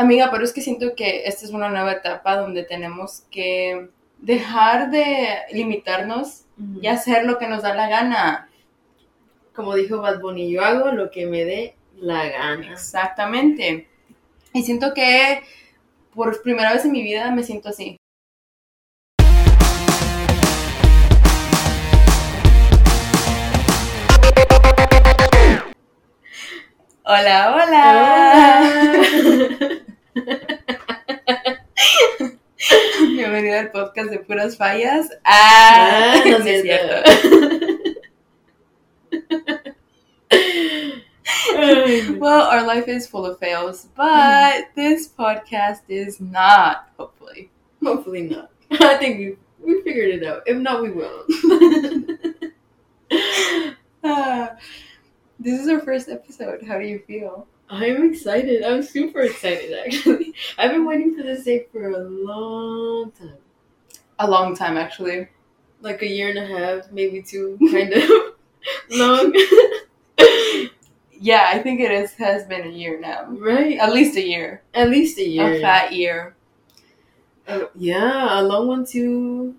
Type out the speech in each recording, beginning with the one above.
Amiga, pero es que siento que esta es una nueva etapa donde tenemos que dejar de limitarnos y hacer lo que nos da la gana. Como dijo Bad Bunny, yo hago lo que me dé la gana. Exactamente. Y siento que por primera vez en mi vida me siento así. Hola, hola. Bienvenido al podcast de puras fallas. Ah, Ah, no, no es cierto. Well, our life is full of fails, but this podcast is not, hopefully. Hopefully not. I think we, we figured it out. If not, we will. Ah, this is our first episode. How do you feel? I'm excited. I'm super excited, actually. I've been waiting for this day for a long time. A long time, actually. Like a year and a half, maybe two, kind of long. Yeah, I think it is, has been a year now. right? At least a year. At least a year. A fat year. Uh, yeah, a long one too.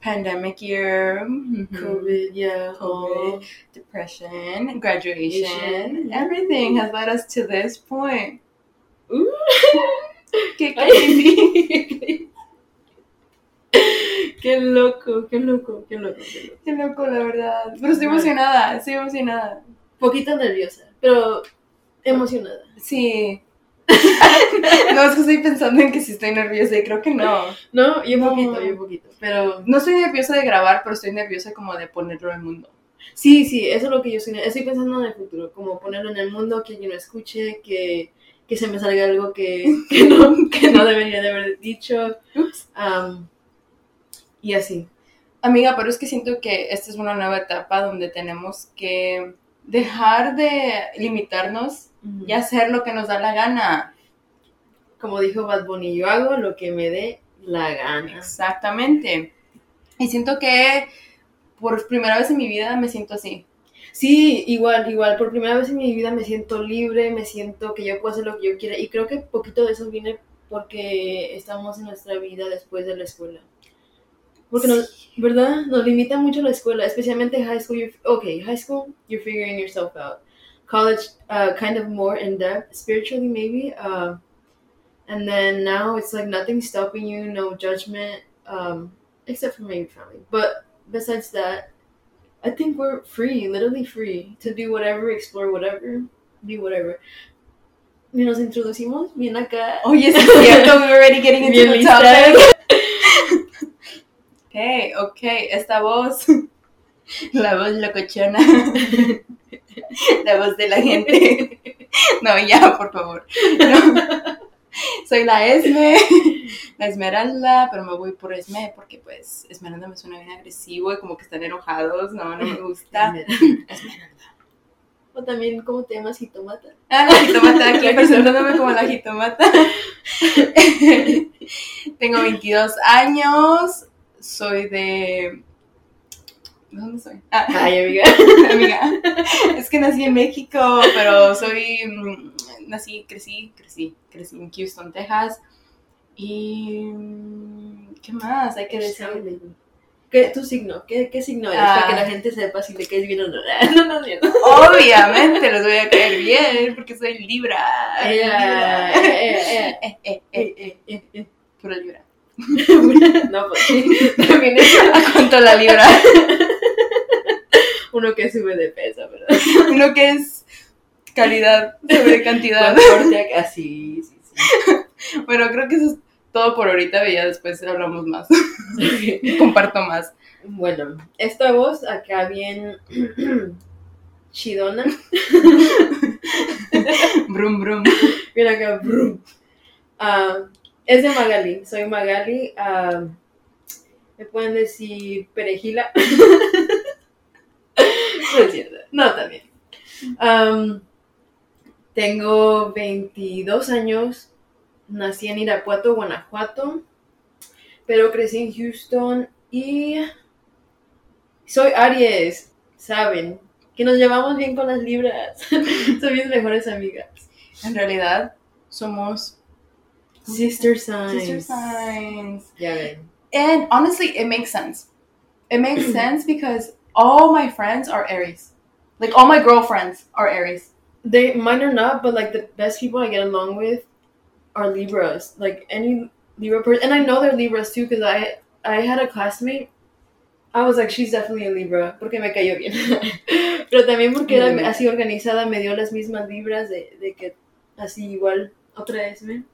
Pandemic year. mhm. COVID, yeah. COVID. Depression. Graduation. Everything has led us to this point. Oh. Ooh. Qué crazy. qué loco, qué loco, qué loco, qué loco. Qué loco, la verdad. Pero estoy emocionada, estoy emocionada. Poquito nerviosa, pero emocionada. Sí. No, es que estoy pensando en que si estoy nerviosa y creo que no. No, yo No. poquito, yo poquito. Pero No estoy nerviosa de grabar, pero estoy nerviosa como de ponerlo al mundo. sí, sí, eso es lo que yo estoy, estoy pensando en el futuro, como ponerlo en el mundo, que alguien lo escuche, que, que se me salga algo que, que, no, que no debería de haber dicho. Y así. Amiga, pero es que siento que esta es una nueva etapa donde tenemos que dejar de limitarnos y hacer lo que nos da la gana. Como dijo Bad Bunny, yo hago lo que me dé la gana. Exactamente. Y siento que por primera vez en mi vida me siento así. Sí, igual, igual. Por primera vez en mi vida me siento libre, me siento que yo puedo hacer lo que yo quiera. Y creo que poquito de eso viene porque estamos en nuestra vida después de la escuela. Porque, nos, ¿verdad? Nos limita mucho la escuela, especialmente high school. You're, okay, high school, you're figuring yourself out. College, uh, kind of more in depth, spiritually maybe. Uh, and then now it's like nothing stopping you, no judgment, um, except for maybe family. But besides that, I think we're free, literally free, to do whatever, explore whatever, do whatever. Y nos introducimos bien acá. Oye, sí es cierto, we're already getting into Bien the topic. Ok, ok, esta voz, la voz locochona, la voz de la gente. No, ya, por favor. No. Soy la Esme, la Esmeralda, pero me voy por Esme porque pues Esmeralda me suena bien agresivo y como que están enojados, no, no me gusta. Esmeralda. O también, ¿cómo te llamas? Jitomata. Ah, la jitomata, aquí presentándome como la jitomata. Tengo 22 años, soy de... ¿De dónde soy? Ah, Ay, amiga. amiga. Es que nací en México, pero soy... mm, Nací, crecí, crecí, crecí en Houston, Texas. Y... mm, ¿Qué más hay que decir? ¿Qué, tu signo? ¿Qué, qué signo eres? Ah. Para que la gente sepa si le caes bien o no. No, no, no. Obviamente les voy a caer bien porque soy Libra. Libra. eh, eh, eh. pura Libra. No, pues sí. También es ¿A cuánto la Libra? Uno que sube de peso, ¿verdad? Uno que es calidad sobre cantidad. Acá, sí, sí. Bueno, creo que eso es todo por ahorita y ya después hablamos más. Comparto más. Bueno, esta voz acá bien chidona. Brum, brum. Bien acá, brum. Ah, es de Magali. Soy Magali. ah, me pueden decir perejila. No también. Am, tengo 22 años. Nací en Irapuato, Guanajuato. Pero crecí en Houston y soy Aries, saben, que nos llevamos bien con las libras. Son mis mejores amigas. En realidad, somos Sister signs. Sister signs. Ven. And honestly, it makes sense. It makes sense because all my friends are Aries. Like all my girlfriends are Aries. They mine are not, but like the best people I get along with are Libras. Like any Libra person, and I know they're Libras too because I I had a classmate. I was like, she's definitely a Libra porque me cayó bien. Pero también porque era Obviamente. así organizada, me dio las mismas vibras de, de que así igual otra vez me.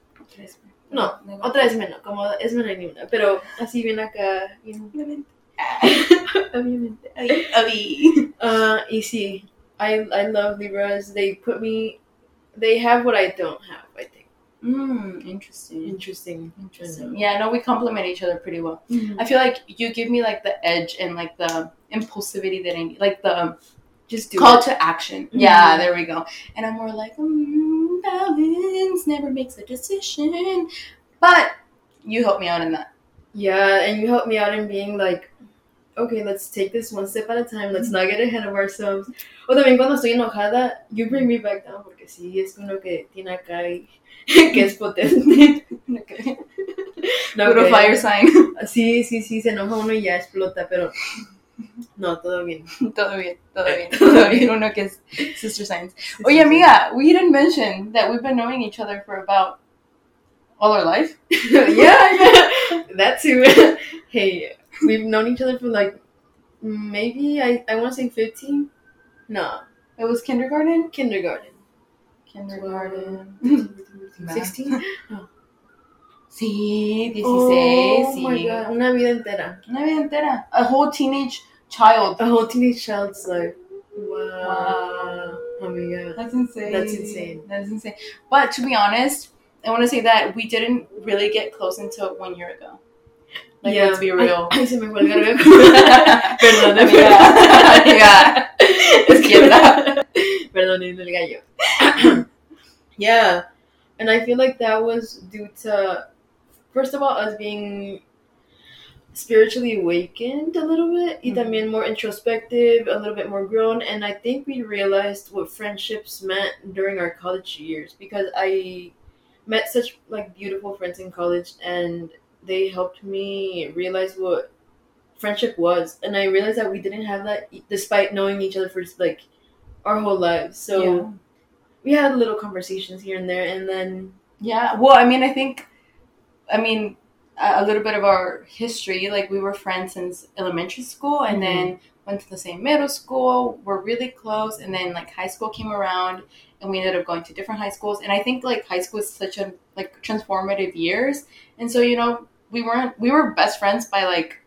No, otra vez menos, como es menos ni una, pero así bien acá, bien, Obviamente. Ay. Uh, y sí, I I love Libras. They put me, they have what I don't have. I think Mm, interesting. interesting. Interesting. Yeah, no, we complement each other pretty well. Mhm. I feel like you give me like the edge and like the impulsivity that I need, like the Just do call it. to action. Mhm. Yeah, there we go. And I'm more like, mm, balance never makes a decision. But you help me out in that. Yeah, and you help me out in being like, okay, let's take this one step at a time. Let's not get ahead of ourselves. O también cuando estoy enojada, you bring me back down porque sí es uno que tiene acá y que es potente. Okay. No, Puro fire sign. Sí, sí, sí, se enoja uno y ya explota, pero no, todo bien. todo bien, todo bien, todo bien. Uno que es sister signs. Oye, amiga, we didn't mention that we've been knowing each other for about all our life. yeah, yeah, that too. hey, we've known each other for like maybe I, I want to say 15. No, It was kindergarten. kindergarten. Kindergarten. 16? Sí, 16, Oh sí. Oh my god, una vida entera. Una vida entera. A whole teenage child. A whole teenage child's life. Wow. Wow. Oh Amiga. That's insane. That's insane. That's insane. But to be honest, I want to say that we didn't really get close until one year ago. Like, let's be real. Ay, se me fue el gargajo. Perdón, Amiga, amiga. Izquierda. Perdón, el gallo. yeah. And I feel like that was due to, first of all, us being spiritually awakened a little bit, y Mhm. también more introspective, a little bit more grown, and I think we realized what friendships meant during our college years because I met such like beautiful friends in college, and they helped me realize what friendship was, and I realized that we didn't have that despite knowing each other for like our whole lives. So Yeah. we had little conversations here and there, and then Yeah. Well, I mean, I think, I mean, a, little bit of our history. Like we were friends since elementary school, and Mhm. then went to the same middle school. We're really close, and then like high school came around, and we ended up going to different high schools. And I think like high school is such a like transformative years, and so you know we weren't we were best friends by like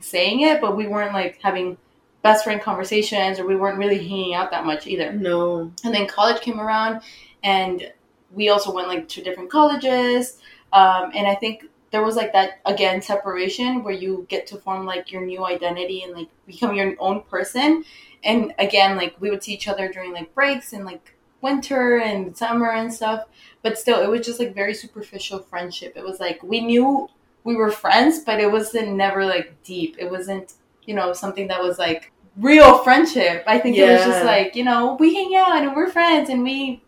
saying it, but we weren't like having best friend conversations, or we weren't really hanging out that much either no, and then college came around and we also went like to different colleges um, and i think there was like that again separation where you get to form like your new identity and like become your own person. And again like we would see each other during like breaks and like winter and summer and stuff. But still it was just like very superficial friendship. It was like we knew we were friends but it wasn't never like deep. It wasn't you know something that was like real friendship. I think it was just like you know we hang out and we're friends and we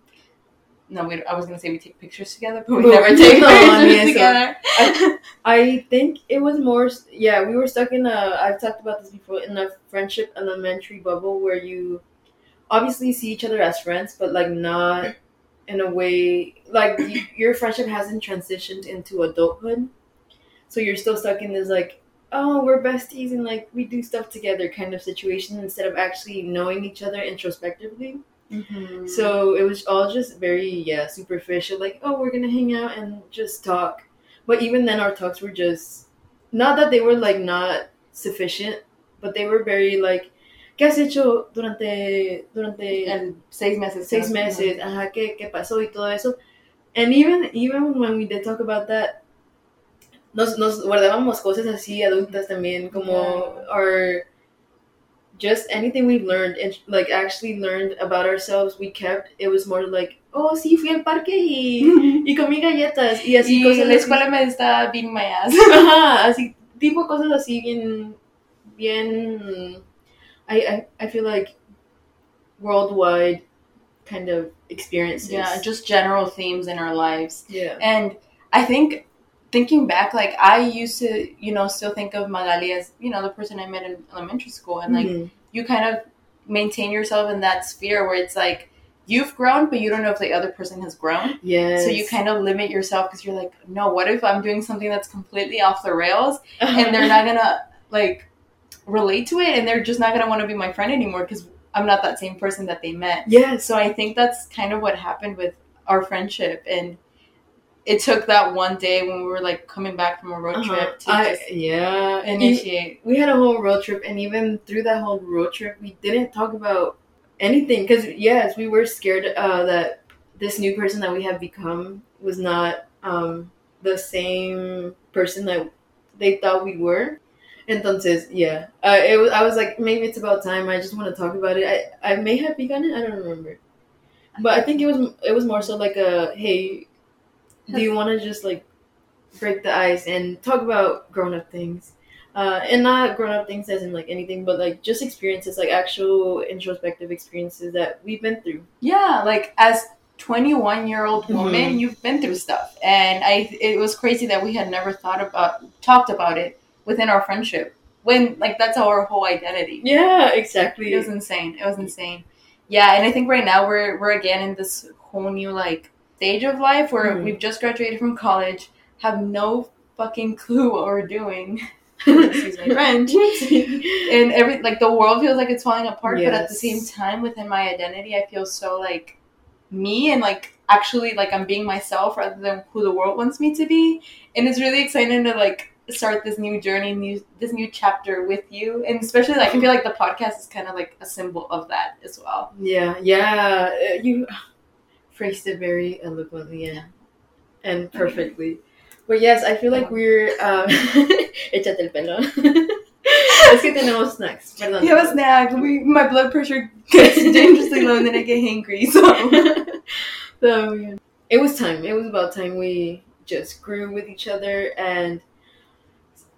no we, i was gonna say we take pictures together but we never take don't, pictures together I think it was more. Yeah, we were stuck in a. I've talked about this before in a friendship elementary bubble where you obviously see each other as friends, but like not in a way like you, your friendship hasn't transitioned into adulthood, so you're still stuck in this like. Oh, we're besties and like we do stuff together kind of situation instead of actually knowing each other introspectively. Mhm. So it was all just very yeah superficial. Like oh, we're gonna hang out and just talk. But even then, our talks were just not that they were like not sufficient, but they were very like. ¿Qué has hecho durante durante and seis meses seis meses? Ajá, ¿qué, qué pasó y todo eso? And even even when we did talk about that, nos, nos guardábamos cosas así adultas también, como our just anything we've learned and like actually learned about ourselves, we kept. It was more like, oh sí, fui al parque y y comí galletas y así y cosas la escuela me está beating my ass Ajá, así tipo cosas así bien bien I, I I feel like worldwide kind of experiences. yeah just general themes in our lives yeah. and I think thinking back, like I used to, you know, still think of Magali as, you know, the person I met in elementary school. And like Mhm. you kind of maintain yourself in that sphere where it's like you've grown, but you don't know if the other person has grown. yes. So you kind of limit yourself because you're like, no, what if I'm doing something that's completely off the rails and they're not gonna like relate to it and they're just not gonna want to be my friend anymore because I'm not that same person that they met. Yeah. So I think that's kind of what happened with our friendship and it took that one day when we were like coming back from a road Uh-huh. trip to I, yeah. Initiate. we had a whole road trip, and even through that whole road trip, we didn't talk about anything because yes, we were scared uh, that this new person that we had become was not um, the same person that they thought we were. Entonces, yeah, uh, it was. I was like, maybe it's about time. I just want to talk about it. I, I may have begun it. I don't remember, but I think it was. It was more so like a, hey, do you want to just like break the ice and talk about grown up things? uh, and not grown up things as in like anything, but like just experiences, like actual introspective experiences that we've been through. Yeah, like as 21 year old Mhm. woman, you've been through stuff, and I it was crazy that we had never thought about talked about it within our friendship when like that's our whole identity. Yeah, exactly. It was insane. It was insane. Yeah, and I think right now we're we're again in this whole new like stage of life where Mhm. we've just graduated from college, have no fucking clue what we're doing. Excuse my French. And every like the world feels like it's falling apart, but at the same time within my identity I feel so like me and like actually like I'm being myself rather than who the world wants me to be. And it's really exciting to like start this new journey, new this new chapter with you. And especially like I feel like the podcast is kind of like a symbol of that as well. yeah, yeah. uh, You phrased it very eloquently and and perfectly. But yes, I feel like we're. Um, échate el pelo. es que tenemos snacks. Perdón. You have a snack. We, my blood pressure gets dangerously low and then I get hangry. So so yeah. it was time. It was about time we just grew with each other, and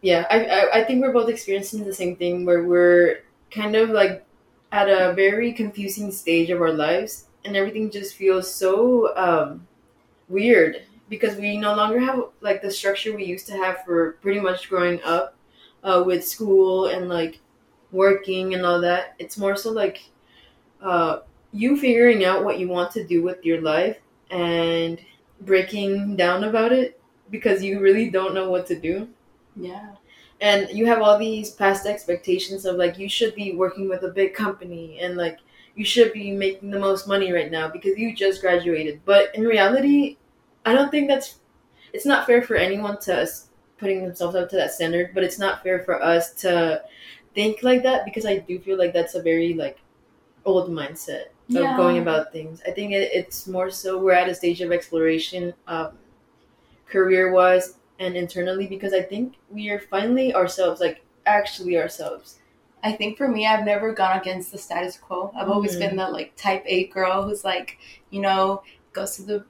yeah, I, I I think we're both experiencing the same thing where we're kind of like at a very confusing stage of our lives, and everything just feels so um, weird because we no longer have like the structure we used to have for pretty much growing up uh, with school and like working and all that. It's more so like uh, you figuring out what you want to do with your life and breaking down about it because you really don't know what to do. yeah. And you have all these past expectations of like you should be working with a big company and like you should be making the most money right now because you just graduated. But in reality, I don't think that's it's not fair for anyone to us putting themselves up to that standard, but it's not fair for us to think like that because I do feel like that's a very like old mindset of Yeah. going about things. I think it, it's more so we're at a stage of exploration, um, career wise and internally, because I think we are finally ourselves, like actually ourselves. I think for me, I've never gone against the status quo. I've always Mhm. been the like type A girl who's like, you know, goes to the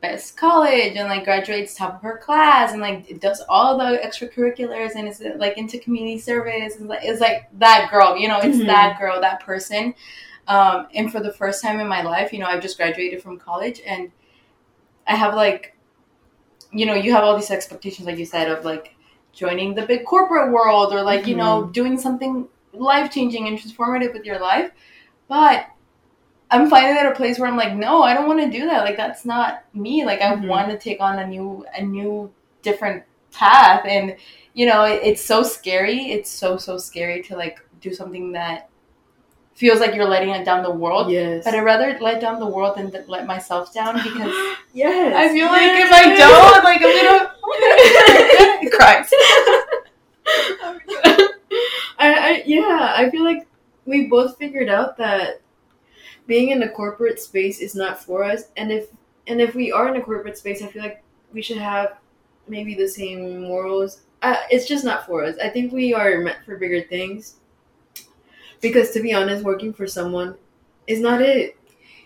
best college and like graduates top of her class and like does all the extracurriculars and is like into community service and like it's like that girl, you know, it's Mhm. that girl, that person. Um, and for the first time in my life, you know, I've just graduated from college and I have like, you know, you have all these expectations, like you said, of like joining the big corporate world or like, you know, doing something life changing and transformative with your life. But I'm finally at a place where I'm like, no, I don't want to do that. Like that's not me. Like I Mhm. want to take on a new, a new, different path. And you know, it, it's so scary. It's so so scary to like do something that feels like you're letting it down the world. Yes. But I'd rather let down the world than let myself down because yes. I feel like if I don't, like I'm gonna, I'm gonna cry. I, yeah, I feel like we both figured out that being in a corporate space is not for us, and if and if we are in a corporate space, I feel like we should have maybe the same morals. Uh, it's just not for us. I think we are meant for bigger things. Because to be honest, working for someone is not it.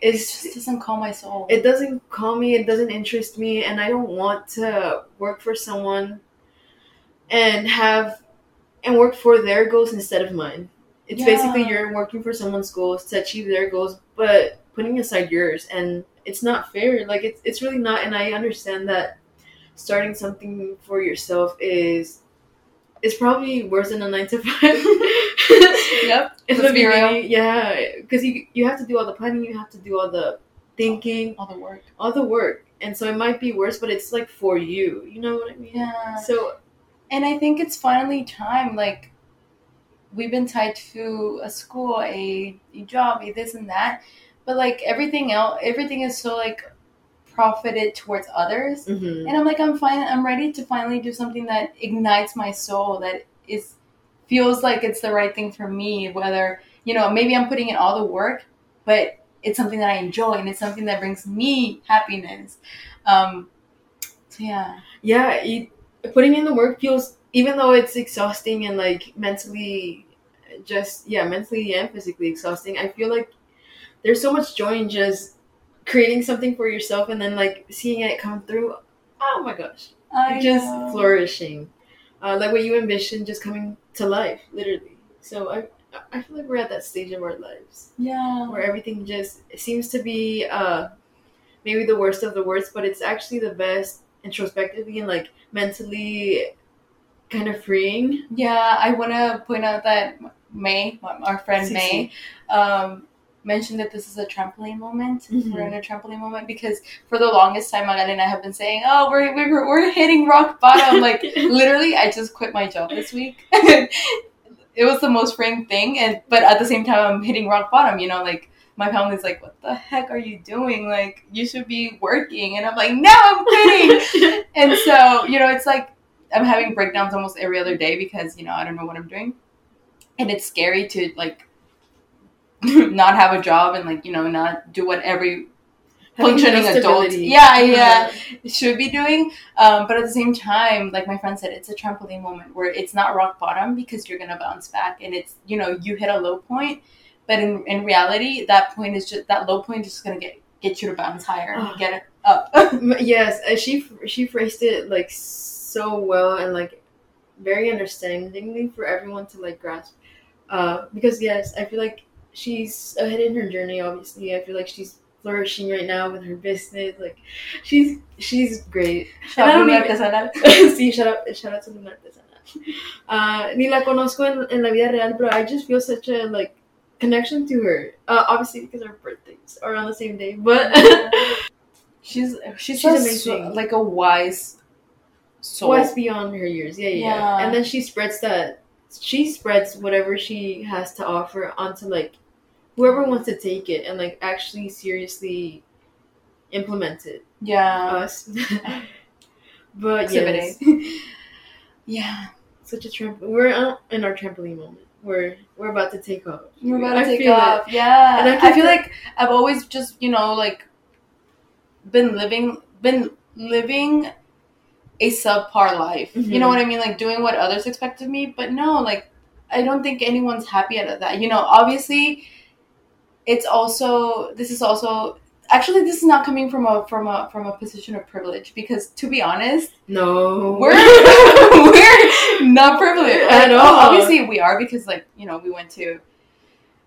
It just doesn't calm my soul. it doesn't call me it doesn't interest me and i don't want to work for someone and have and work for their goals instead of mine it's Yeah. basically you're working for someone's goals to achieve their goals but putting aside yours and it's not fair like it's, it's really not and i understand that starting something for yourself is is probably worse than a nine to five. Yep. It's Let's the be real. yeah, because you you have to do all the planning, you have to do all the thinking, All the work. all the work, and so it might be worse, but it's like for you. You know what I mean? Yeah. So And I think it's finally time. Like, we've been tied to a school, a, a job, a this and that. But, like, everything else, everything is so, like, profited towards others. mhm. And I'm like, I'm fine. I'm ready to finally do something that ignites my soul, that is feels like it's the right thing for me. Whether, you know, maybe I'm putting in all the work, but it's something that I enjoy and it's something that brings me happiness. Um, so, yeah. yeah, you, putting in the work feels even though it's exhausting and like mentally, just yeah, mentally and physically exhausting. I feel like there's so much joy in just creating something for yourself and then like seeing it come through. Oh my gosh, I just know. flourishing, uh, like what you envision just coming to life, literally. So I I feel like we're at that stage of our lives Yeah. where everything just seems to be uh, maybe the worst of the worst, but it's actually the best introspectively and like mentally kind of freeing. Yeah, I want to point out that May, our friend Cece. May, um, mentioned that this is a trampoline moment. Mhm. We're in a trampoline moment because for the longest time, Magali and I have been saying, "Oh, we're we're, we're hitting rock bottom." Like literally, I just quit my job this week. it was the most freeing thing, and but at the same time, I'm hitting rock bottom. You know, like my family's like, "What the heck are you doing? Like you should be working," and I'm like, "No, I'm quitting." and so you know it's like i'm having breakdowns almost every other day because you know i don't know what i'm doing. And it's scary to like not have a job and like you know not do what every functioning adult yeah yeah should be doing. Um, but at the same time like my friend said it's a trampoline moment where it's not rock bottom because you're gonna bounce back. And it's you know you hit a low point but in, in reality that point is just that low point is just gonna get get you to bounce higher and Oh. get it up yes, uh, she she phrased it like so well and like very understandingly for everyone to like grasp. Uh, because yes, I feel like she's ahead in her journey. Obviously, I feel like she's flourishing right now with her business. Like, she's she's great. Shout out to even- Artesanal. sí, shout out, shout out to Luna Artesanal. Uh, ni la conozco en, en la vida real, but I just feel such a like connection to her. Uh, obviously because our birthdays are on the same day, but She's she's, She's amazing. so- like a wise soul. wise beyond her years. Yeah, yeah, Yeah. And then she spreads that. She spreads whatever she has to offer onto like whoever wants to take it and like actually seriously implement it. yeah. Us. but yes, yeah. such a tramp. We're uh, in our trampoline moment. We're we're about to take off. We're about to I take feel it. off. Yeah. And I I, feel like I've always just, you know, like been living been living a subpar life. You know Mhm. what I mean? Like doing what others expect of me. But no, like I don't think anyone's happy out of that. You know, obviously it's also this is also actually this is not coming from a from a from a position of privilege because to be honest No, we're we're not privileged At Like, all. Obviously, we are because like you know we went to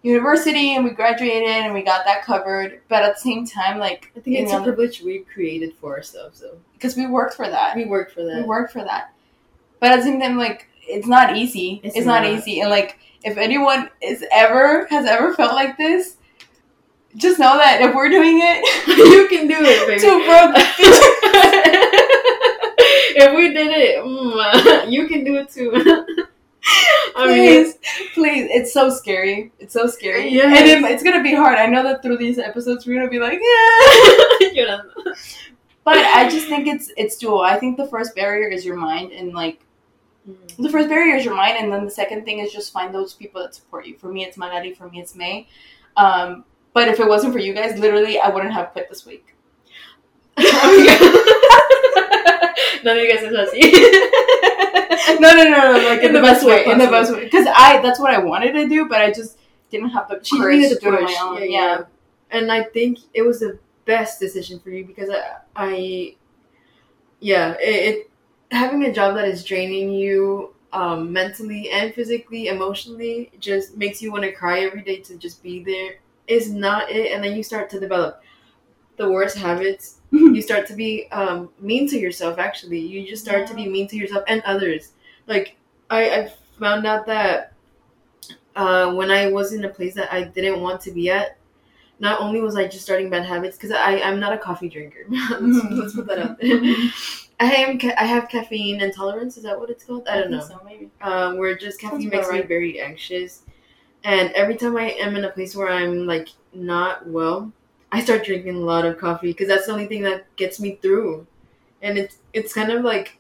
university and we graduated and we got that covered. But at the same time, like I think it's a privilege we created for ourselves, though. because we worked for that. We worked for that. We worked for that. But at the same time, like it's not easy. It's It's, not. not. easy. And like if anyone is ever has ever felt like this, just know that if we're doing it, you can do it, baby. broke if we did it, mm, you can do it too. I mean, please, please. It's so scary. It's so scary. And it, it's gonna be hard. I know that through these episodes we're gonna be like, yeah. But I just think it's it's dual. I think the first barrier is your mind and like the first barrier is your mind and then the second thing is just find those people that support you. For me it's Magali, for me it's May. Um, but if it wasn't for you guys, literally I wouldn't have quit this week. No digas eso así. no, no, no, no, like in, the, best way, in the best way. Because I that's what I wanted to do, but I just didn't have the She courage to do it on my own. Yeah, Yeah, yeah. And I think it was the best decision for you because I, I yeah, it, it having a job that is draining you um, mentally and physically, emotionally, just makes you want to cry every day to just be there is not it. And then you start to develop the worst habits, you start to be um, mean to yourself. Actually, you just start to be mean to yourself and others. Like I, I found out that uh, when I was in a place that I didn't want to be at, not only was I just starting bad habits because I I'm not a coffee drinker. let's, let's put that out there. I am ca- I have caffeine intolerance. Is that what it's called? I don't know. So maybe. um, where just caffeine about makes me right. very anxious. And every time I am in a place where I'm like not well, I start drinking a lot of coffee because that's the only thing that gets me through. And it's it's kind of like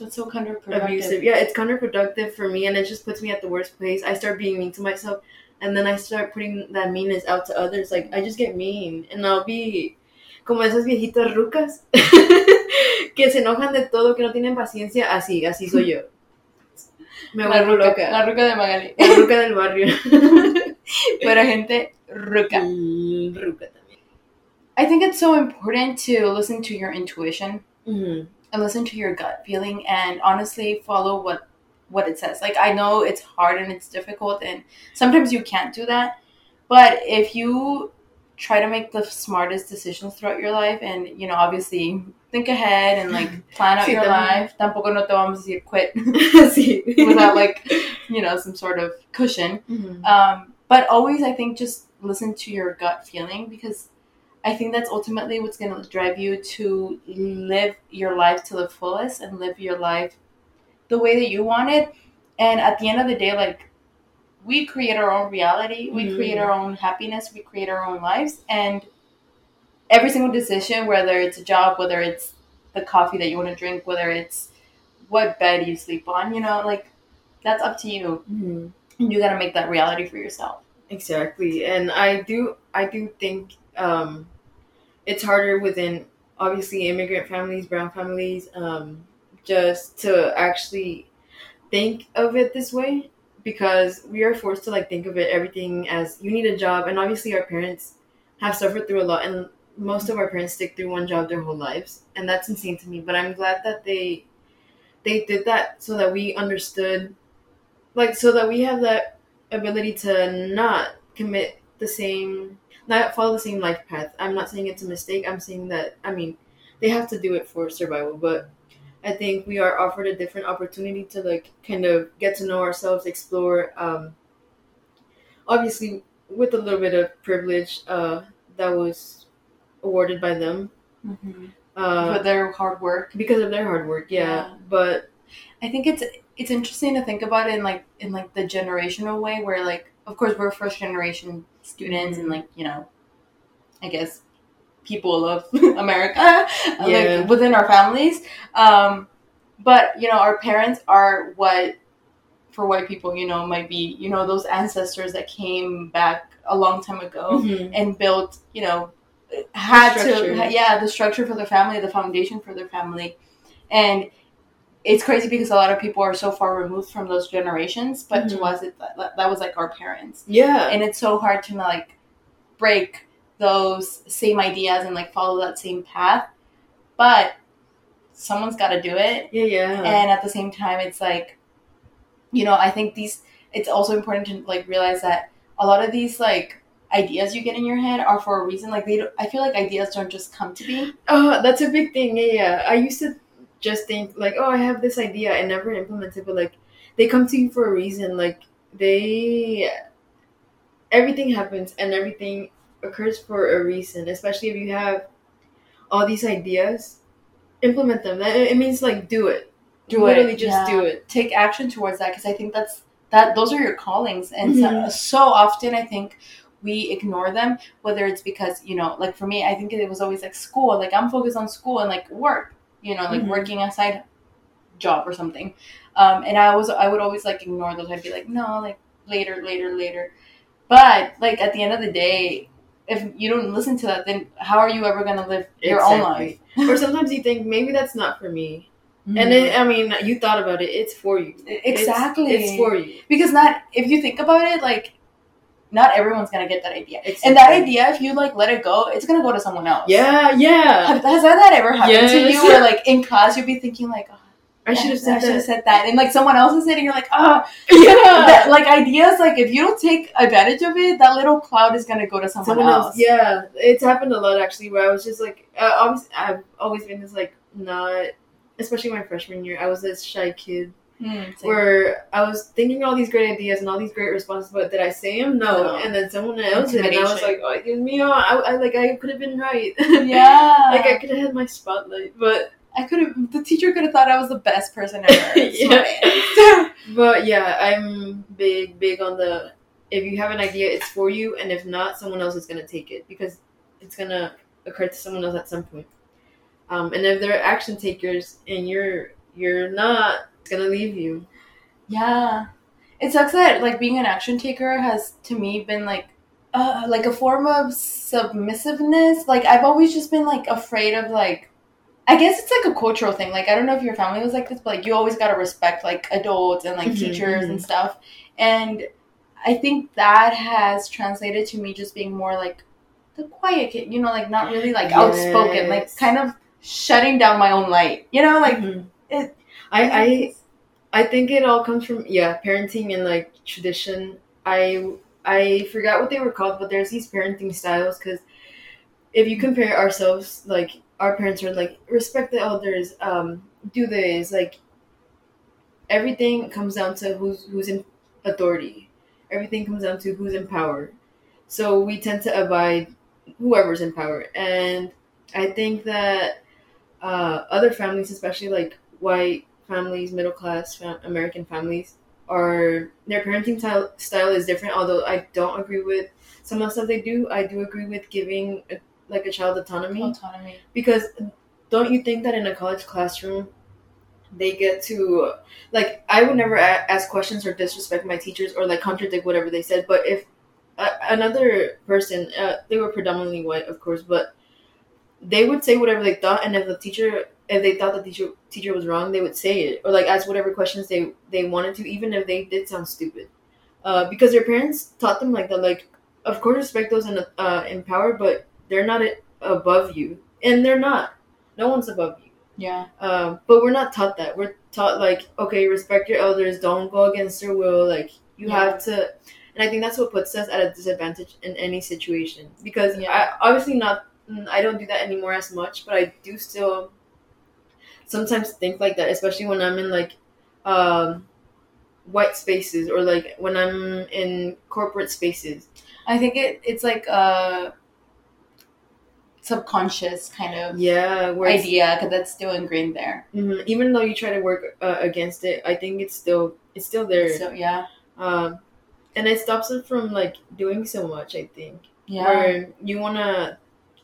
That's so counterproductive. abusive. Yeah, it's counterproductive for me, and it just puts me at the worst place. I start being mean to myself, and then I start putting that meanness out to others. Like I just get mean, and I'll be como esas viejitas rucas que se enojan de todo, que no tienen paciencia. Así, así soy yo. Me La vuelvo ruca, loca. la ruca de Magali. La ruca del barrio. Pero gente ruca. Mm, ruca. I think it's so important to listen to your intuition Mhm. and listen to your gut feeling and honestly follow what what it says. Like I know it's hard and it's difficult and sometimes you can't do that, but if you try to make the smartest decisions throughout your life and you know obviously think ahead and like plan out Sí, your life, tampoco no te vamos a decir quit sí. without like you know some sort of cushion. Mhm. Um, but always, I think, just listen to your gut feeling because I think that's ultimately what's going to drive you to live your life to the fullest and live your life the way that you want it. And at the end of the day, like, we create our own reality, we Mhm. create our own happiness, we create our own lives. And every single decision, whether it's a job, whether it's the coffee that you want to drink, whether it's what bed you sleep on, you know, like, that's up to you. Mhm. You got to make that reality for yourself. Exactly, and I do I do think um, it's harder within obviously immigrant families, brown families, um, just to actually think of it this way because we are forced to like think of it everything as you need a job, and obviously our parents have suffered through a lot, and most of our parents stick through one job their whole lives, and that's insane to me. But I'm glad that they they did that so that we understood, like, so that we have that ability to not commit the same not follow the same life path. I'm not saying it's a mistake. I'm saying that i mean they have to do it for survival but i think we are offered a different opportunity to like kind of get to know ourselves explore um obviously with a little bit of privilege uh that was awarded by them. Uh for their hard work. because of their hard work yeah, Yeah. but I think it's it's interesting to think about it in like in like the generational way where like of course we're first generation students and like you know I guess people of America Yeah. like within our families um but you know our parents are what for white people you know might be you know those ancestors that came back a long time ago Mhm. and built, you know, had structure. to, yeah, the structure for their family, the foundation for their family. And it's crazy because a lot of people are so far removed from those generations, but to Mhm. us, it, that, that was like our parents. yeah And it's so hard to like break those same ideas and like follow that same path. But someone's got to do it yeah yeah and at the same time it's like you know i think these it's also important to like realize that a lot of these like ideas you get in your head are for a reason like they don't, i feel like ideas don't just come to be Oh, that's a big thing. Yeah, yeah. I used to just think like, oh, I have this idea and never implement it, but like they come to you for a reason. Like they everything happens and everything occurs for a reason, especially if you have all these ideas, implement them. That it means like do it. Do Literally it, just yeah. do it. take action towards that because i think that's that those are your callings and Mhm. so, so often i think we ignore them whether it's because you know like for me i think it was always like school like i'm focused on school and like work you know like Mhm. working a side job or something um, and i was i would always like ignore those i'd be like no like later later later but like at the end of the day if you don't listen to that then how are you ever going to live your own life or sometimes you think maybe that's not for me, Mm-hmm. and it, I mean you thought about it. It's for you. It's- exactly It's, for you. because not if you think about it like not everyone's gonna get that idea It's and that idea if you like let it go it's gonna go to someone else Yeah, yeah. Have- has that ever happened to you where like in class you'd be thinking like oh, I should have I said should have that. said that. And like someone else is sitting, you're like, oh, Yeah. that, like ideas. Like if you don't take advantage of it, that little cloud is gonna go to someone, Someone else. else. Yeah, it's happened a lot actually. Where I was just like, uh, obviously, I've always been this like not, especially my freshman year. I was this shy kid Mm, where I was thinking all these great ideas and all these great responses, but did I say them? No. No. And then someone else did, and I was like, oh, give me. I, I like I could have been right. yeah, like I could have had my spotlight, but I could have. The teacher could have thought I was the best person ever. Yeah. but yeah, I'm big big on the if you have an idea, it's for you, and if not, someone else is gonna take it because it's gonna occur to someone else at some point. Um, and if they're action takers and you're you're not, it's gonna leave you. Yeah. It sucks that like being an action taker has to me been like uh, like a form of submissiveness. Like I've always just been like afraid of like I guess it's like a cultural thing. Like I don't know if your family was like this, but like you always gotta respect like adults and like Mhm, teachers and stuff. And I think that has translated to me just being more like the quiet kid, you know, like not really like outspoken, like kind of shutting down my own light. You know, like Mhm. it- I I I think it all comes from yeah, parenting and like tradition. I I forgot what they were called, but there's these parenting styles because if you compare ourselves, like our parents are like respect the elders, um, do this, like everything comes down to who's who's in authority. Everything comes down to who's in power. So we tend to abide whoever's in power, and I think that uh, other families, especially like white families, middle class fam- American families, are their parenting style, style is different. Although I don't agree with some of the stuff they do, I do agree with giving a, like a child autonomy autonomy. because don't you think that in a college classroom they get to like I would never a- ask questions or disrespect my teachers or like contradict whatever they said, but if a another person, uh, they were predominantly white, of course, but they would say whatever they thought, and if the teacher, if they thought the teacher teacher was wrong, they would say it or like ask whatever questions they they wanted to, even if they did sound stupid, uh, because their parents taught them like that. Like, of course, respect those in uh, in power, but they're not above you, and they're not. No one's above you. Yeah. Um, but we're not taught that. We're taught like, okay, respect your elders, don't go against their will. Like you Yeah. have to, and I think that's what puts us at a disadvantage in any situation. Because Yeah. I obviously not, I don't do that anymore as much, but I do still sometimes think like that, especially when I'm in like um, white spaces or like when I'm in corporate spaces. I think it it's like a subconscious kind of Yeah, idea because that's still ingrained there. Mhm. even though you try to work uh, against it, I think it's still it's still there. So yeah, um, and it stops it from like doing so much. I think yeah, where you want to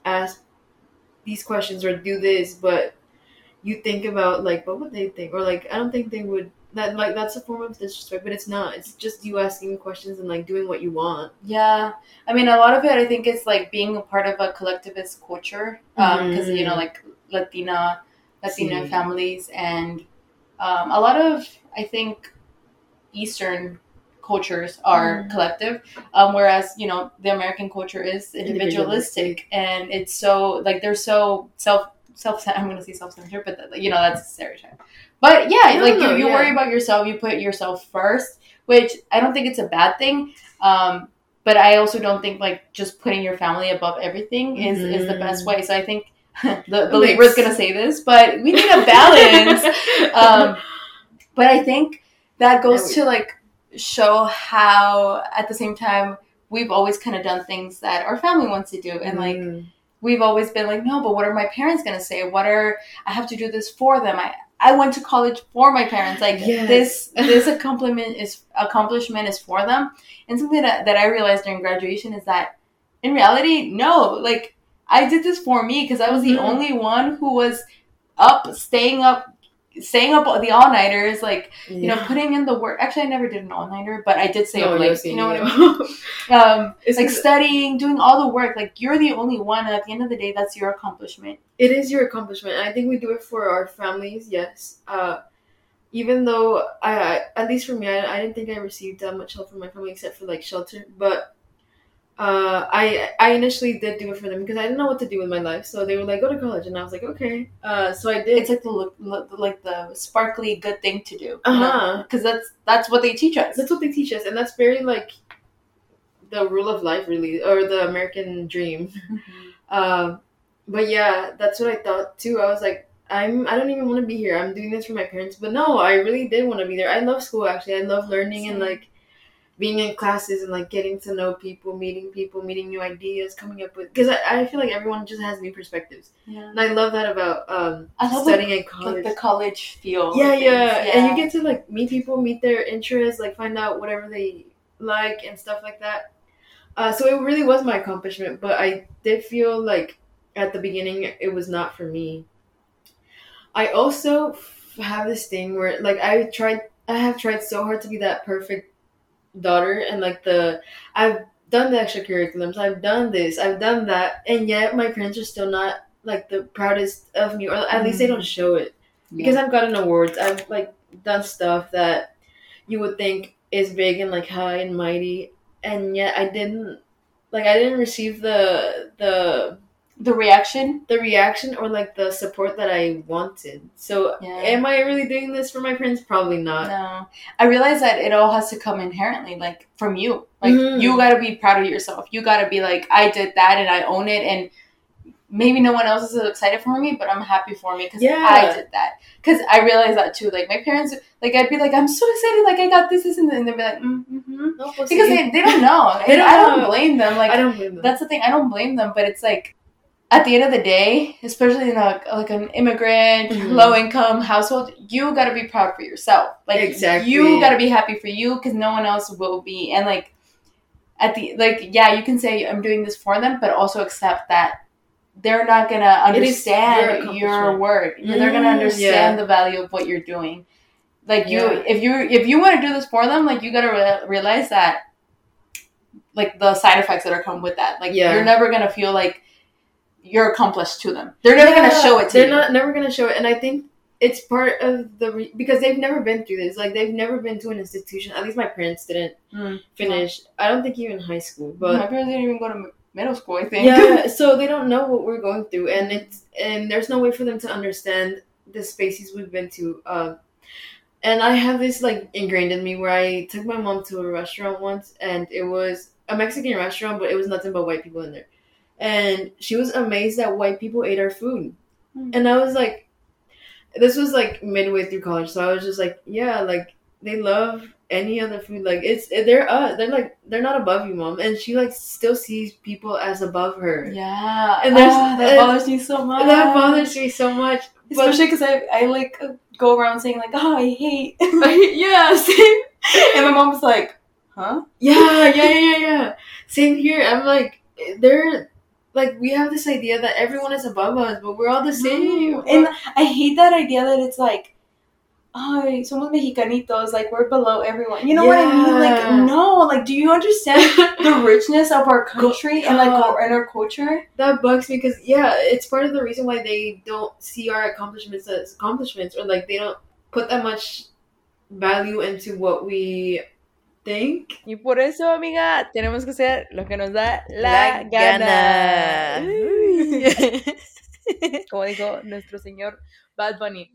ask these questions or do this, but you think about like what would they think, or like I don't think they would. That like that's a form of disrespect, but it's not. It's just you asking questions and like doing what you want. yeah. I mean, a lot of it, I think, is like being a part of a collectivist culture Um because you know, Mhm. like Latina, Latina Sí. families, and um, a lot of I think Eastern cultures are Mhm. collective, um, whereas you know the American culture is individualistic, Individualistic. and it's so like they're so self self. I'm going to say self centered, but that, you know that's a stereotype. But yeah, No, like no, you, you yeah. worry about yourself, you put yourself first, which I don't think it's a bad thing. Um, but I also don't think like just putting your family above everything is, is the best Mhm. way. So I think the, the Libra is going to say this, but we need a balance. um, but I think that goes to like show how at the same time we've always kind of done things that our family wants to do and like Mm. we've always been like no but what are my parents going to say what are i have to do this for them i i went to college for my parents like Yes. this this accomplishment is accomplishment is for them and something that, that i realized during graduation is that in reality no like i did this for me because i was the Mhm. only one who was up staying up staying up the all-nighters like you know putting in the work actually i never did an all-nighter but i did stay No, up late you know what i mean um It's like studying, doing all the work. Like you're the only one, and at the end of the day, that's your accomplishment. it is your accomplishment and i think we do it for our families yes uh, even though I, I at least for me I, I didn't think i received that much help from my family except for like shelter but uh, I I initially did do it for them because I didn't know what to do with my life. So they were like, "Go to college," and I was like, "Okay." Uh, so I did. It's like the look, look, like the sparkly good thing to do. Uh huh. Because that's that's what they teach us. That's what they teach us, and that's very like the rule of life, really, or the American dream. Um, but yeah, that's what I thought too. I was like, I'm I don't even want to be here. I'm doing this for my parents. But no, I really did want to be there. I love school actually. I love learning and like being in classes and like getting to know people, meeting people, meeting new ideas, coming up with because I, I feel like everyone just has new perspectives. Yeah. And I love that about um I love studying in college. Like the college feel. yeah, of yeah. And you get to like meet people, meet their interests, like find out whatever they like and stuff like that. Uh, so it really was my accomplishment, but I did feel like at the beginning it was not for me. I also f- have this thing where like I tried, I have tried so hard to be that perfect daughter, and like the I've done the extracurriculums, I've done this, I've done that, and yet my parents are still not like the proudest of me, or at least they mm-hmm. don't show it because I've gotten awards. I've like done stuff that you would think is big and like high and mighty, and yet I didn't. Like I didn't receive the the the reaction. the reaction or like the support that I wanted. So Yeah. am I really doing this for my friends? Probably not. No, I realize that it all has to come inherently, like from you. Like Mhm. you got to be proud of yourself. You got to be like, I did that and I own it, and maybe no one else is excited for me, but I'm happy for me because Yeah. I did that. Because I realized that too. Like my parents, like I'd be like, I'm so excited, like I got this, this, and then they'd be like, mm-hmm. No, well, because they, they don't know. They don't I don't blame them. Like I don't blame them. that's the thing. I don't blame them, but it's like at the end of the day, especially in a like an immigrant, Mhm. low income household, you got to be proud for yourself. Like Exactly. you got to be happy for you because no one else will be. And like at the like, yeah, you can say I'm doing this for them, but also accept that they're not gonna It is your understand your, work. They're gonna Mm, understand yeah. the value of what you're doing. Like you, Yeah. if you if you want to do this for them, like you gotta re- realize that like the side effects that are come with that. Like Yeah. you're never gonna feel like you're accomplished to them. They're never gonna show it to you, They're you. not never gonna show it, and I think it's part of the re- because they've never been through this. Like they've never been to an institution. At least my parents didn't Mm. finish. I don't think even high school, But My but parents didn't even go to middle school. I think. yeah. So they don't know what we're going through, and it's and there's no way for them to understand the spaces we've been to. Um, and I have this like ingrained in me where I took my mom to a restaurant once, and it was a Mexican restaurant, but it was nothing but white people in there. And she was amazed that white people ate our food. Hmm. And I was like, this was like midway through college, so I was just like, yeah, like they love any other food. Like it's they're uh they're like they're not above you, mom. And she like still sees people as above her. Yeah, And there's- Ah, that bothers me so much. That bothers me so much. Especially because I I like go around saying like, oh, I hate, yeah, same. and my mom's like, huh? Yeah, yeah, yeah, yeah, yeah. Same here. I'm like, they're like, we have this idea that everyone is above us, but we're all the same. And I hate that idea that it's like, ay, somos mexicanitos, like we're below everyone. You know what I mean? Like, no, like, do you understand the richness of our country and like our, and our culture? that bugs me because yeah, it's part of the reason why they don't see our accomplishments as accomplishments, or like they don't put that much value into what we think. Y por eso, amiga, tenemos que hacer lo que nos da La gana. Como dijo nuestro señor Bad Bunny.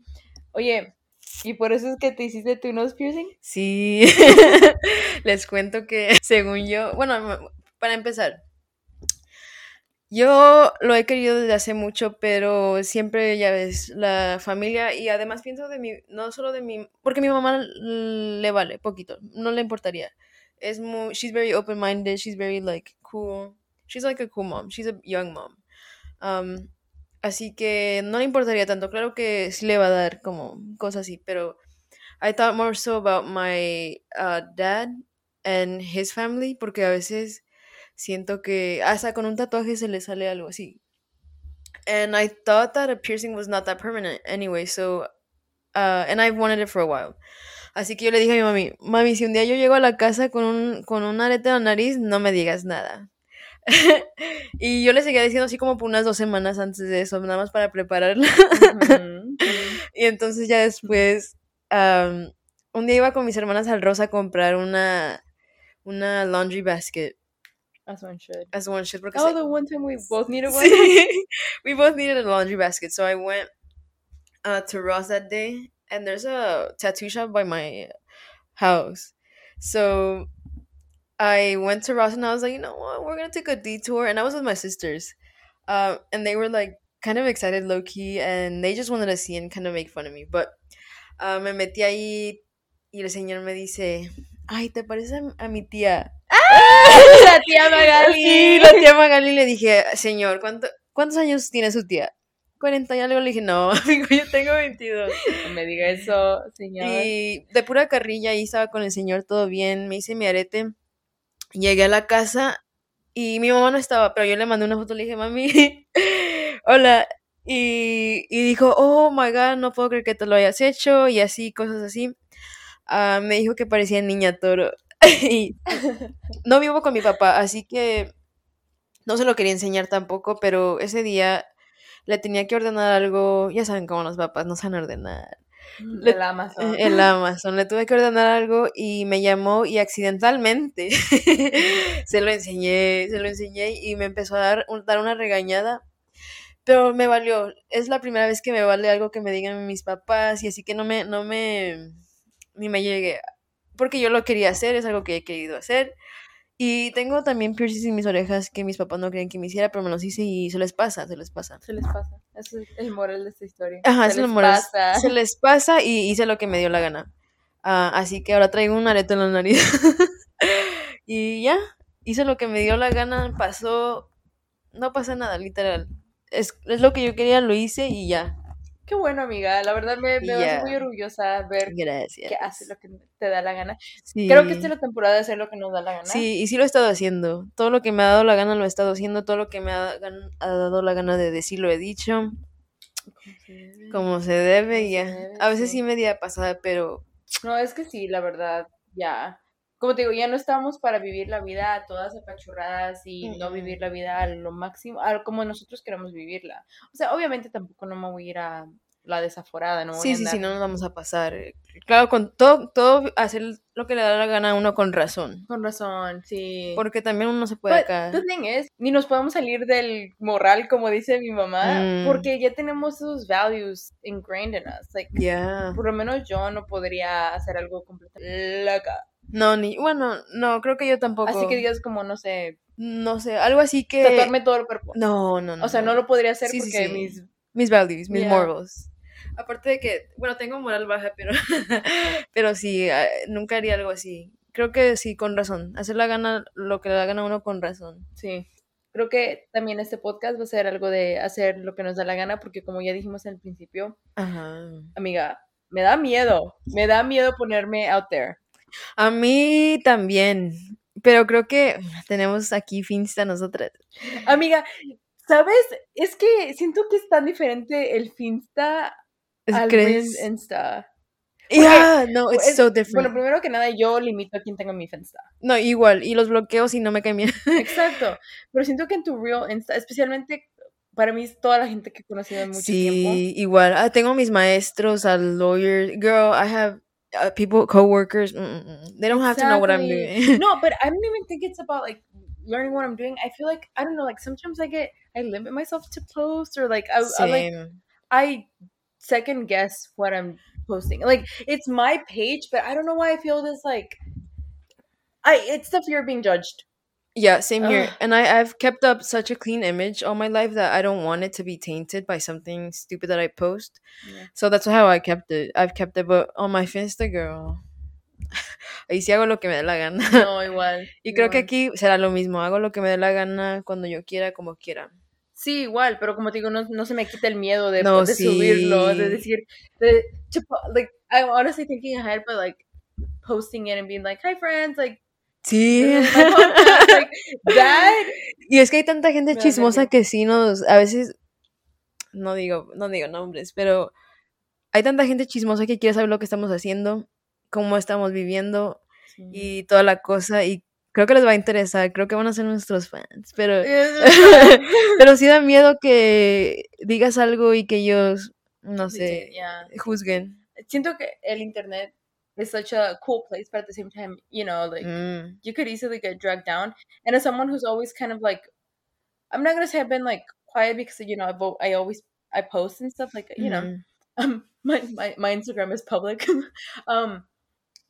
Oye, y por eso es que te hiciste tu nose piercing. Sí, les cuento que según yo, bueno, para empezar, yo lo he querido desde hace mucho, pero siempre, ya ves, la familia y además pienso de mi, no solo de mi, porque mi mamá le vale poquito, no le importaría. Es muy, she's very open-minded, she's very like cool, she's like a cool mom, she's a young mom. Um, así que no le importaría tanto, claro que sí le va a dar como cosas así, pero I thought more so about my uh, dad and his family, porque a veces siento que hasta con un tatuaje se le sale algo así. And I thought that a piercing was not that permanent anyway, so, uh, and I've wanted it for a while. Así que yo le dije a mi mami, mami, si un día yo llego a la casa con un, con un arete en la nariz, no me digas nada. y yo le seguía diciendo así como por unas dos semanas antes de eso, nada más para prepararla. y entonces ya después, um, un día iba con mis hermanas al Rosa a comprar una, una laundry basket. As one should. as one should. Oh, the one time we both needed one. We both needed a laundry basket, so I went uh, to Ross that day, and there's a tattoo shop by my house. So I went to Ross, and I was like, you know what, we're gonna take a detour, and I was with my sisters, um, and they were like kind of excited, low key, and they just wanted to see and kind of make fun of me. But uh, me metí ahí y el señor me dice, ay, ¿te parece a mi tía? La tía Magali. Sí, la tía Magali le dije, señor, ¿cuánto, ¿cuántos años tiene su tía? 40 y algo. Le dije, no, amigo, yo tengo 22. No me diga eso, señor. Y de pura carrilla ahí estaba con el señor, todo bien. Me hice mi arete. Llegué a la casa y mi mamá no estaba, pero yo le mandé una foto. Le dije, mami, hola. Y, y dijo, oh my god, no puedo creer que te lo hayas hecho. Y así, cosas así. Ah, me dijo que parecía niña toro. y no vivo con mi papá, así que no se lo quería enseñar tampoco, pero ese día le tenía que ordenar algo. Ya saben cómo los papás no saben ordenar. Del Amazon. El Amazon. Le tuve que ordenar algo y me llamó y accidentalmente se lo enseñé, se lo enseñé y me empezó a dar, un- dar una regañada. Pero me valió. Es la primera vez que me vale algo que me digan mis papás y así que no me, no me, ni me llegue. Porque yo lo quería hacer, es algo que he querido hacer. Y tengo también piercings en mis orejas que mis papás no querían que me hiciera, pero me los hice y se les pasa, se les pasa. Se les pasa. Ese es el moral de esta historia. Ajá, se les moral. pasa. Se les pasa y hice lo que me dio la gana. Ah, así que ahora traigo un areto en la nariz. y ya, hice lo que me dio la gana, pasó, no pasa nada, literal. Es, es lo que yo quería, lo hice y ya. Qué bueno, amiga. La verdad me, me hace muy orgullosa ver Gracias. que haces lo que te da la gana. Sí. Creo que esta es la temporada de hacer lo que nos da la gana. Sí, y sí lo he estado haciendo. Todo lo que me ha dado la gana lo he estado haciendo. Todo lo que me ha, ha dado la gana de decir lo he dicho. Como se debe, se ya. debe, A veces sí. sí media pasada, pero No, es que sí, la verdad, ya. Como te digo, ya no estamos para vivir la vida todas apachurradas y no vivir la vida a lo máximo, a como nosotros queremos vivirla. O sea, obviamente tampoco no me voy a ir a la desaforada, no voy Sí, a sí, sí, andar no nos vamos a pasar. eh, Claro, con todo, todo hacer lo que le da la gana a uno con razón. con razón, sí. Porque también uno se puede But acá. the thing is, ni nos podemos salir del moral, como dice mi mamá, Mm. porque ya tenemos esos values ingrained in us. Like, Ya. por lo menos yo no podría hacer algo completamente loca. No, ni. Bueno, no, creo que yo tampoco. Así que digas como, no sé, No sé, algo así que. tatuarme todo el cuerpo. No, no, no. O sea, no lo podría hacer Sí, porque sí. mis... Mis values, mis Yeah. morals. Aparte de que, bueno, tengo moral baja, pero. pero sí, ah, nunca haría algo así. Creo que sí, con razón. Hacer la gana, lo que le da gana a uno con razón. Sí. Creo que también este podcast va a ser algo de hacer lo que nos da la gana, porque como ya dijimos al principio, Ajá. amiga, me da miedo. Me da miedo ponerme out there. A mí también. Pero creo que tenemos aquí Finsta nosotras. Amiga, ¿sabes? Es que siento que es tan diferente el Finsta al ¿Crees? Insta. Yeah, no, it's Es- so different. Bueno, primero que nada, yo limito a quien tenga mi Finsta. No, igual, y los bloqueos y no me caen bien. Exacto. Pero siento que en tu Real Insta, especialmente para mí es toda la gente que he conocido en mucho sí, tiempo. igual. Ah, tengo mis maestros, al lawyer. Girl, I have uh, people, coworkers. mm, mm, mm. They don't have to know what I'm doing. No, but I don't even think it's about like learning what I'm doing. I feel like I don't know, like sometimes I get I limit myself to post or like I, I like I second guess what I'm posting. Like it's my page, but I don't know why I feel this like I it's the fear of being judged. Yeah, same here. Ugh. And I, I've kept up such a clean image all my life that I don't want it to be tainted by something stupid that I post. Yeah. So that's how I kept it. I've kept it, but on my Finsta, girl. Ahí sí hago lo que me dé la gana. No, igual. Y creo que aquí será lo mismo. Hago lo que me dé la gana cuando yo quiera, como quiera. Sí, igual, pero como te digo, no, no se me quita el miedo de, No, de subirlo, de decir, de, like, I'm honestly thinking ahead, but like, posting it and being like, hi friends, like, Sí. Y es que hay tanta gente chismosa que sí nos, a veces, no digo, no digo nombres, pero hay tanta gente chismosa que quiere saber lo que estamos haciendo, cómo estamos viviendo y toda la cosa y creo que les va a interesar, creo que van a ser nuestros fans, pero pero sí da miedo que digas algo y que ellos no sé, Yeah. juzguen. Siento que el internet is such a cool place, but at the same time, you know, like Mm. you could easily get dragged down. And as someone who's always kind of like, I'm not gonna say I've been like quiet because you know I vote. I always I post and stuff like you know. Mhm. Um, my my my Instagram is public. um,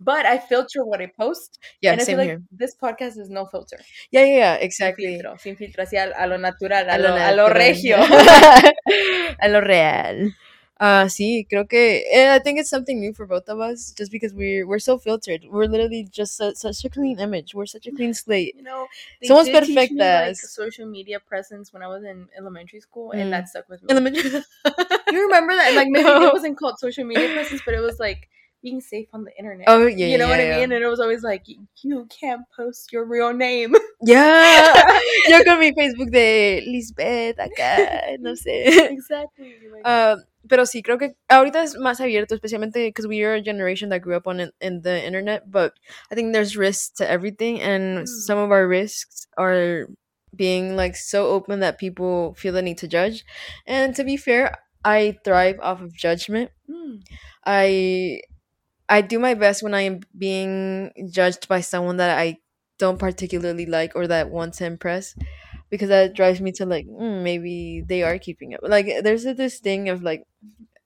but I filter what I post. Yeah, and I same feel like here. this podcast is no filter. Yeah, yeah, yeah, Sin exactly. filtro, sin filtro, así a, a lo natural, a, A lo, lo a lo regio. a lo real. Uh, sí, creo que and I think it's something new for both of us, just because we're we're so filtered. We're literally just su- such a clean image. We're such a clean slate. you know, did teach me, like, social media presence when I was in elementary school, and Mm. that stuck with me. Elementary. you remember that? Like maybe No. it wasn't called social media presence, but it was like being safe on the internet. Oh yeah, you know yeah, what yeah. I mean? And it was always like you can't post your real name. Yeah. Yo con mi Facebook de Lisbeth acá, no sé. exactly. Like, Uh, pero sí, creo que ahorita es más abierto, especialmente because we are a generation that grew up on it, in the internet. But I think there's risks to everything, and Mm. some of our risks are being like so open that people feel the need to judge. And to be fair, I thrive off of judgment. mm, I I do my best when I am being judged by someone that I don't particularly like or that want to impress because that drives me to like mm, maybe they are keeping up. Like there's this thing of like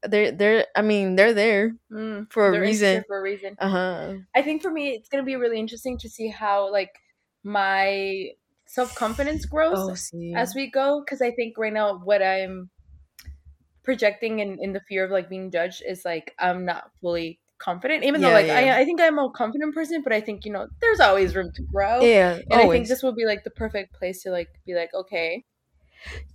they're they're I mean they're there mm, for a reason. For a reason. Uh huh. I think for me, it's gonna be really interesting to see how like my self confidence grows Oh, as we go because i think right now what i'm projecting in, in the fear of like being judged is like i'm not fully confident even though like yeah. I, I think i'm a confident person but i think you know there's always room to grow yeah, and i think this will be like the perfect place to like be like okay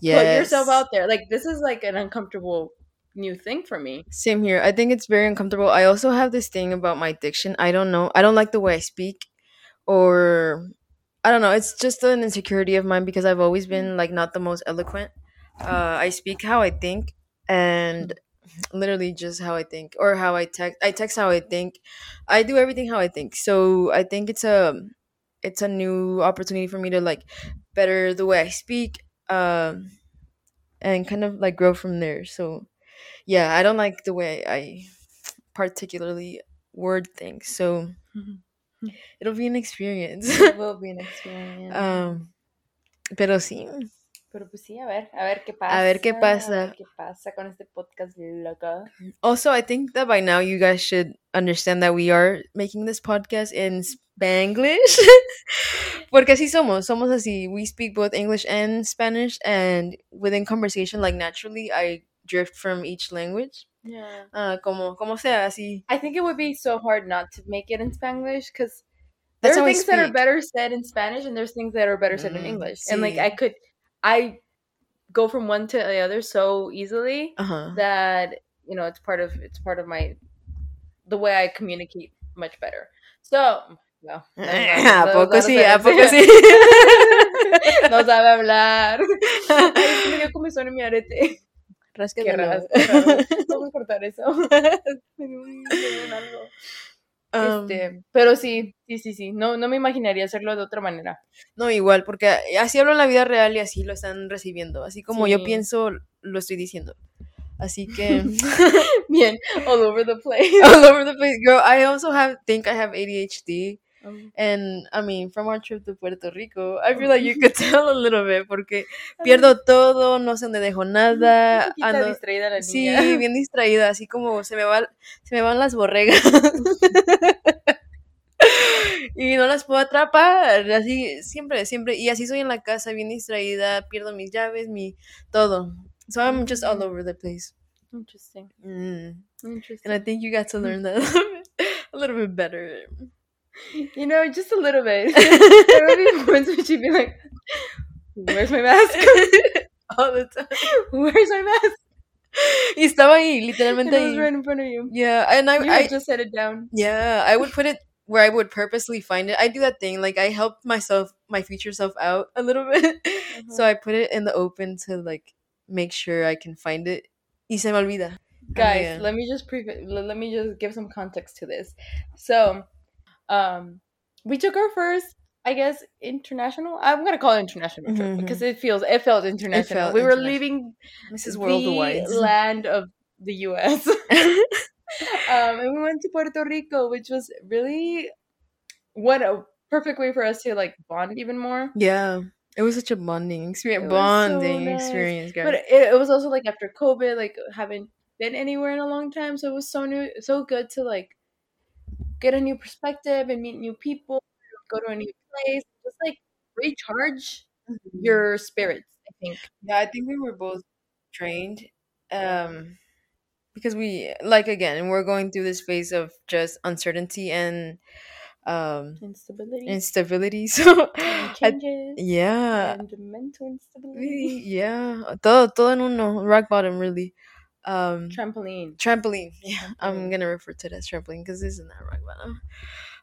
yes. put yourself out there like this is like an uncomfortable new thing for me Same here. I think it's very uncomfortable. I also have this thing about my diction. I don't know. I don't like the way I speak, or I don't know. It's just an insecurity of mine because I've always been like not the most eloquent. Uh, I speak how I think, and literally just how I think, or how I text. I text how I think. I do everything how I think. So I think it's a it's a new opportunity for me to like better the way I speak, um, and kind of like grow from there. So yeah, I don't like the way I particularly word things. So it'll be an experience. it will be an experience um, pero sí. Pero pues sí a ver a ver qué pasa A ver qué pasa. ver qué pasa con este podcast loco Also, I think that by now you guys should understand that we are making this podcast in Spanglish. Porque así somos, somos así. We speak both English and Spanish, and within conversation, like naturally, I drift from each language. yeah Uh, como, como sea, así. I think it would be so hard not to make it in Spanglish because there are things that are better said in Spanish and there's things that are better said in Mm, English. And like. I could, I go from one to the other so easily Uh huh. that you know it's part of it's part of my the way I communicate much better. So, well, ¿A poco sí? ¿A poco sí? no sabe hablar. Ay, me dio comezón en mi arete. Qué Ráscatelo. raro. qué raro. Vamos a cortar eso. Me dio un- algo. Um, Este, pero sí, sí, sí, sí. No, no me imaginaría hacerlo de otra manera. No, igual, porque así hablo en la vida real y así lo están recibiendo. Así como yo pienso, lo estoy diciendo. Así que Bien, all over the place. all over the place, girl. I also have think I have ADHD, Um, and I mean, from our trip to Puerto Rico, I feel like you could tell a little bit porque pierdo todo, no sé dónde dejo nada, ando- distraída la sí, bien distraída, así como se me va, se me van las borregas. Y no las puedo atrapar, así siempre, siempre. Y así soy en la casa, bien distraída, pierdo mis llaves, mi todo. So I'm just all over the place. Interesting. Mm. Interesting. And I think you got to learn that a little bit better. You know, just a little bit. there would be moments where she'd be like, Where's my mask? all the time. Where's my mask? Y estaba ahí, And literalmente it was right in front of you. Yeah, and I, You I just set it down. yeah, I would put it where I would purposely find it. I do that thing, like I help myself, my future self out a little bit. So uh-huh. I put it in the open to like make sure I can find it. Y se me olvida. guys yeah. let me just pre- let me just give some context to this so um we took our first i guess international i'm gonna call it international trip Mhm, because it feels it felt international felt we were international. leaving Mrs. the Worldwide. land of the us Um, and we went to Puerto Rico, which was really what a perfect way for us to like bond even more. Yeah. It was such a bonding experience. It was so Bonding nice. experience, guys. But it, it was also like after COVID, like haven't been anywhere in a long time, so it was so new, so good to like get a new perspective and meet new people, go to a new place, just like recharge Mm-hmm. your spirits. I think. Yeah, I think we were both trained. Um because we like again, we're going through this phase of just uncertainty and um Instability, instability. So and I- changes, yeah. and mental instability. Yeah. Todo todo en uno, rock bottom really. Um Trampoline. trampoline. Yeah, I'm gonna refer to it as trampoline because this is not rock bottom.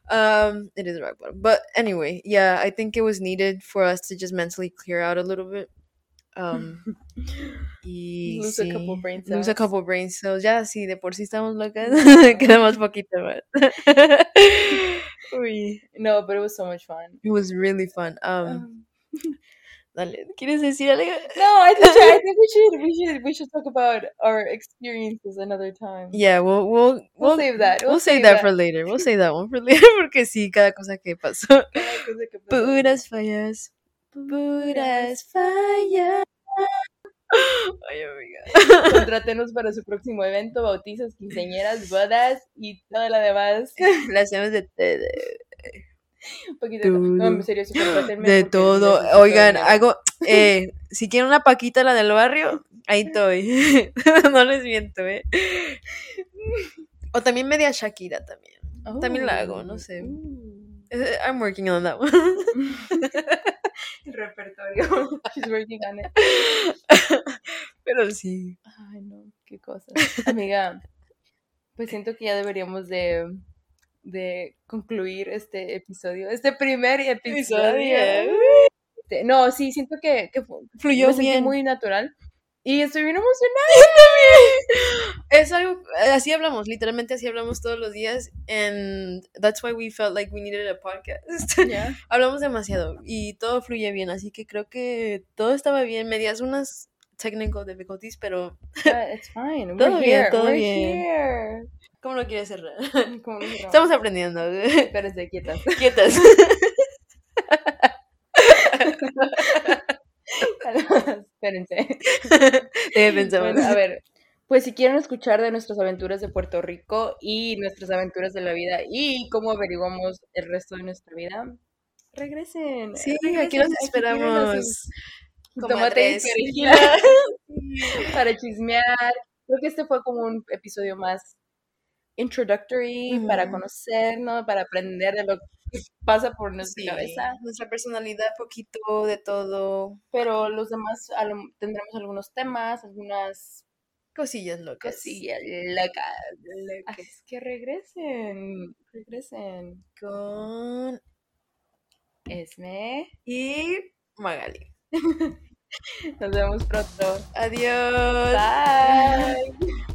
Um, it is rock bottom, but anyway, yeah, I think it was needed for us to just mentally clear out a little bit. Um, y Lose a couple brain lose a cells. couple brain cells. Ya, sí, de por sí estamos locas, quedamos poquito más. Uy, No, but it was so much fun. it was really fun. Um, Um, dale, ¿quieres decir algo? no, I think I think we should we should we should talk about our experiences another time. Yeah, we'll we'll We'll save that. We'll, We'll save, save that, that. for later. We'll save that one for later porque sí, cada cosa que pasó. Cada cosa que pasó. Puras fallas. Puras fallas. Ay, amiga. Contrátenos para su próximo evento, bautizos, quinceañeras, bodas y todo lo demás. La hacemos de todo. Un poquito de todo. No, en serio, De todo. Oigan, hago. Eh, si quieren una paquita, la del barrio, ahí estoy. no les miento, ¿eh? O también media Shakira también. también la hago, no sé. Uh. Eh, I'm working on that one. El repertorio. She's working on it. Pero sí. Ay, no, qué cosa. Amiga, pues siento que ya deberíamos de, de concluir este episodio, este primer episodio. Este, No, sí, siento que, Fluyó me sentí bien. muy natural. Y estoy bien emocionada. Es algo, así hablamos, literalmente así hablamos todos los días. And that's why we felt like we needed a podcast. Hablamos demasiado y todo fluye bien, así que creo que todo estaba bien. Medias unas technical difficulties, pero Yeah, it's fine. We're Todo bien, todo We're bien. here. ¿Cómo lo quieres cerrar? Lo cerramos. Estamos aprendiendo. Espérense, quietas. Quietas. Espérense. Eh, pensamos. Bueno, a ver, pues si quieren escuchar de nuestras aventuras de Puerto Rico y nuestras aventuras de la vida y cómo averiguamos el resto de nuestra vida, regresen. Sí, regresen, aquí los esperamos. tomate y para chismear. Creo que este fue como un episodio más introductory para conocernos, para aprender de lo que pasa por nuestra Sí, cabeza. nuestra personalidad, poquito de todo. Pero los demás tendremos algunos temas, algunas Cosillas locas. cosillas locas. Es que regresen, regresen. Con Esme, y Magali. nos vemos pronto. Adiós. Bye.